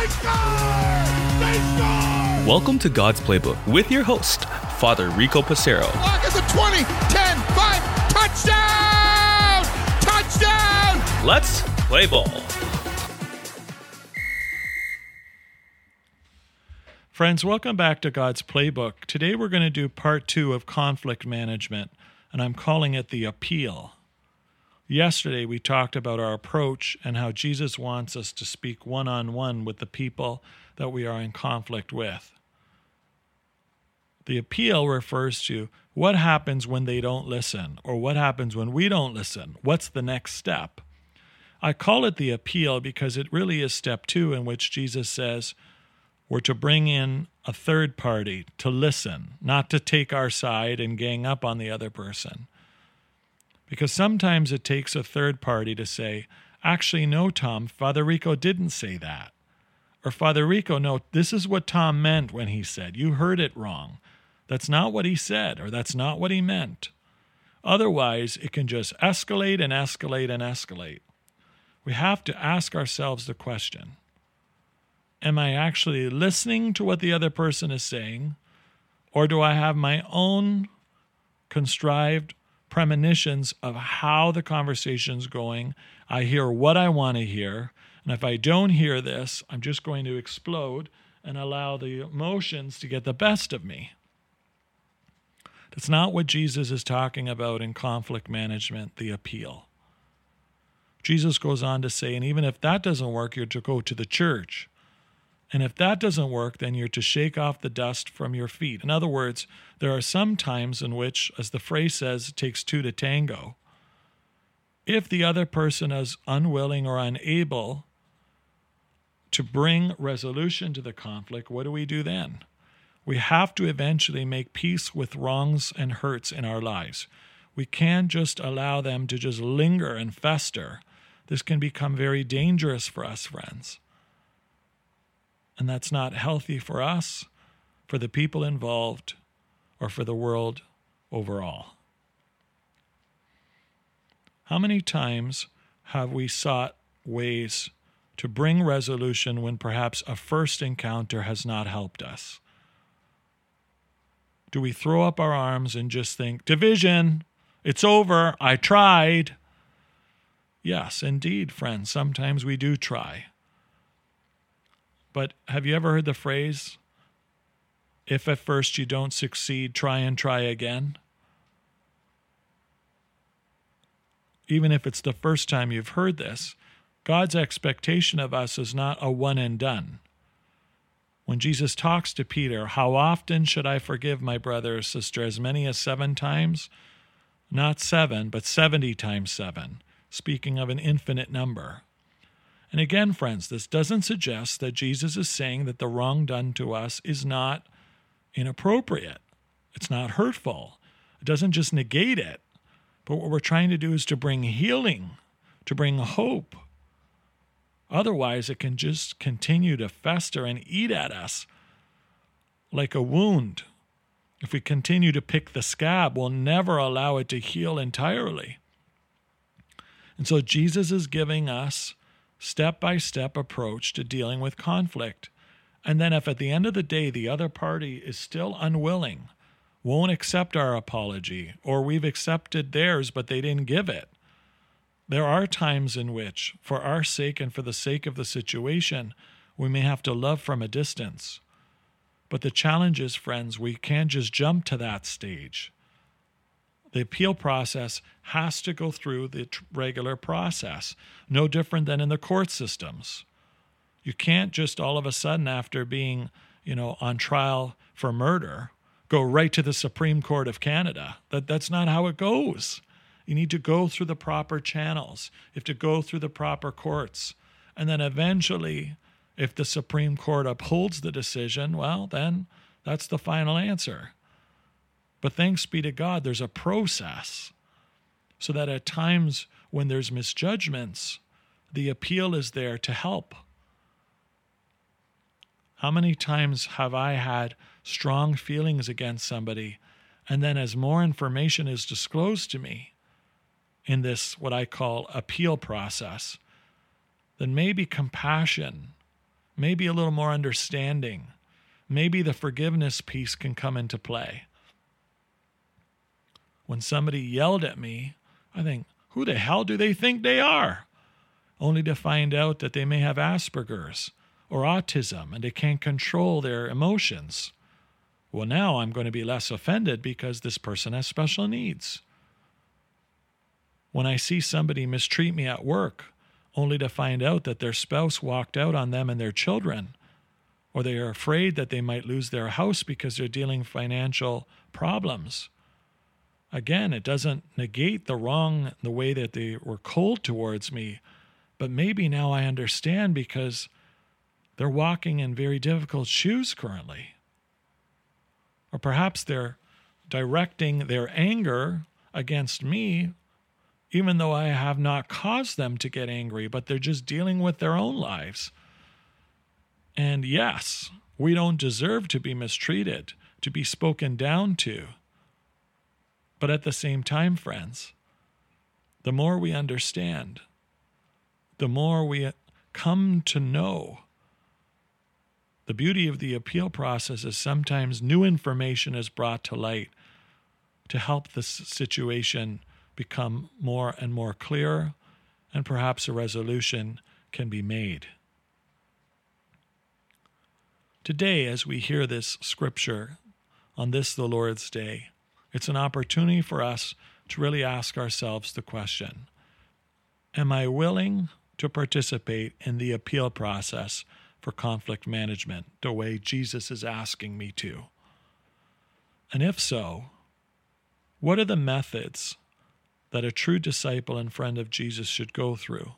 They score! They score! Welcome to God's Playbook with your host, Father Rico Passero. Lock at the 20, 10, 5, touchdown! Touchdown! Let's play ball. Friends, welcome back to God's Playbook. Today we're going to do part two of conflict management, and I'm calling it the appeal. Yesterday we talked about our approach and how Jesus wants us to speak one on one with the people that we are in conflict with. The appeal refers to what happens when they don't listen, or what happens when we don't listen. What's the next step? I call it the appeal because it really is step two, in which Jesus says, we're to bring in a third party to listen, not to take our side and gang up on the other person. Because sometimes it takes a third party to say, actually, no, Tom, Father Rico didn't say that. Or Father Rico, no, this is what Tom meant when he said, you heard it wrong. That's not what he said, or that's not what he meant. Otherwise, it can just escalate and escalate and escalate. We have to ask ourselves the question Am I actually listening to what the other person is saying? Or do I have my own contrived premonitions of how the conversation's going? I hear what I want to hear. And if I don't hear this, I'm just going to explode and allow the emotions to get the best of me. That's not what Jesus is talking about in conflict management, the appeal. Jesus goes on to say, and even if that doesn't work, you're to go to the church and if that doesn't work, then you're to shake off the dust from your feet. In other words, there are some times in which, as the phrase says, it takes two to tango. If the other person is unwilling or unable to bring resolution to the conflict, what do we do then? We have to eventually make peace with wrongs and hurts in our lives. We can't just allow them to just linger and fester. This can become very dangerous for us, friends. And that's not healthy for us, for the people involved, or for the world overall. How many times have we sought ways to bring resolution when perhaps a first encounter has not helped us? Do we throw up our arms and just think, division, it's over, I tried? Yes, indeed, friends, sometimes we do try. But have you ever heard the phrase, if at first you don't succeed, try and try again? Even if it's the first time you've heard this, God's expectation of us is not a one and done. When Jesus talks to Peter, How often should I forgive my brother or sister? As many as seven times? Not seven, but 70 times seven, speaking of an infinite number. And again, friends, this doesn't suggest that Jesus is saying that the wrong done to us is not inappropriate. It's not hurtful. It doesn't just negate it. But what we're trying to do is to bring healing, to bring hope. Otherwise, it can just continue to fester and eat at us like a wound. If we continue to pick the scab, we'll never allow it to heal entirely. And so Jesus is giving us step by step approach to dealing with conflict. And then, if at the end of the day the other party is still unwilling, won't accept our apology, or we've accepted theirs but they didn't give it, there are times in which, for our sake and for the sake of the situation, we may have to love from a distance. But the challenge is, friends, we can't just jump to that stage. The appeal process has to go through the regular process, no different than in the court systems. You can't just all of a sudden, after being, you know, on trial for murder, go right to the Supreme Court of Canada. That, that's not how it goes. You need to go through the proper channels. You have to go through the proper courts. And then eventually, if the Supreme Court upholds the decision, well, then that's the final answer. But thanks be to God, there's a process so that at times when there's misjudgments, the appeal is there to help. How many times have I had strong feelings against somebody, and then as more information is disclosed to me in this, what I call appeal process, then maybe compassion, maybe a little more understanding. Maybe the forgiveness piece can come into play. When somebody yelled at me, I think, who the hell do they think they are? Only to find out that they may have Asperger's or autism and they can't control their emotions. Well, now I'm going to be less offended because this person has special needs. When I see somebody mistreat me at work, only to find out that their spouse walked out on them and their children, or they are afraid that they might lose their house because they're dealing financial problems. Again, it doesn't negate the wrong, the way that they were cold towards me, but maybe now I understand because they're walking in very difficult shoes currently. Or perhaps they're directing their anger against me, even though I have not caused them to get angry, but they're just dealing with their own lives. And yes, we don't deserve to be mistreated, to be spoken down to. But at the same time, friends, the more we understand, the more we come to know the beauty of the appeal process is sometimes new information is brought to light to help the situation become more and more clear, and perhaps a resolution can be made. Today, as we hear this scripture on this, the Lord's Day, it's an opportunity for us to really ask ourselves the question Am I willing to participate in the appeal process for conflict management the way Jesus is asking me to? And if so, what are the methods that a true disciple and friend of Jesus should go through?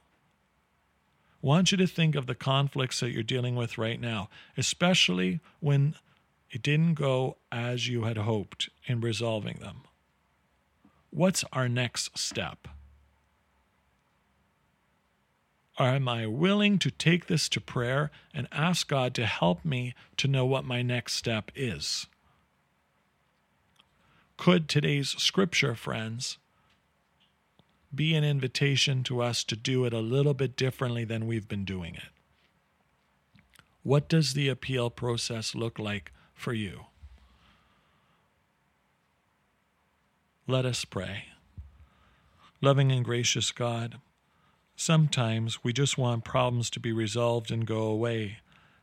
I want you to think of the conflicts that you're dealing with right now, especially when it didn't go as you had hoped in resolving them. What's our next step? Am I willing to take this to prayer and ask God to help me to know what my next step is? Could today's scripture, friends, be an invitation to us to do it a little bit differently than we've been doing it? What does the appeal process look like for you? Let us pray. Loving and gracious God, Sometimes we just want problems to be resolved and go away,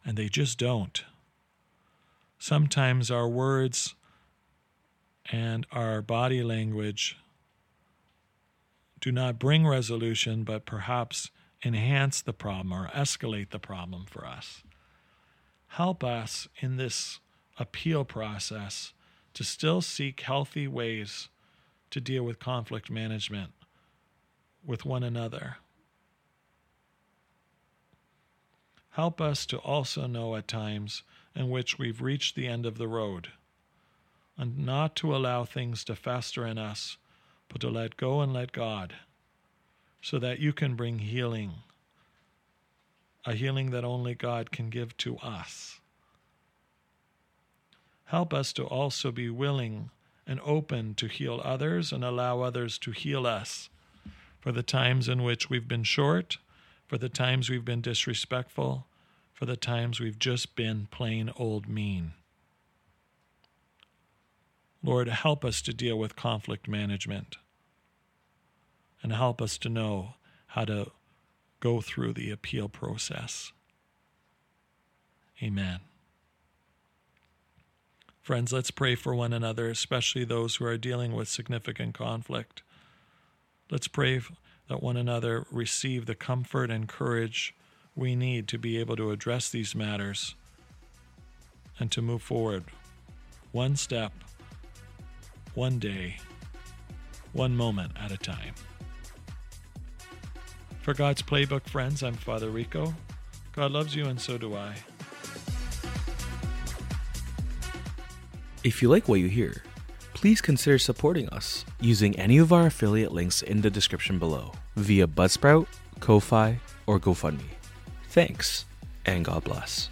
and they just don't. Sometimes our words and our body language do not bring resolution, but perhaps enhance the problem or escalate the problem for us. Help us in this appeal process to still seek healthy ways to deal with conflict management with one another. Help us to also know at times in which we've reached the end of the road, and not to allow things to fester in us, but to let go and let God, so that you can bring healing, a healing that only God can give to us. Help us to also be willing and open to heal others and allow others to heal us for the times in which we've been short for the times we've been disrespectful, for the times we've just been plain old mean. Lord, help us to deal with conflict management and help us to know how to go through the appeal process. Amen. Friends, let's pray for one another, especially those who are dealing with significant conflict. Let's pray that one another receive the comfort and courage we need to be able to address these matters and to move forward one step, one day, one moment at a time. For God's Playbook friends, I'm Father Rico. God loves you, and so do I. If you like what you hear, please consider supporting us using any of our affiliate links in the description below via Buzzsprout, Ko-Fi, or GoFundMe. Thanks, and God bless.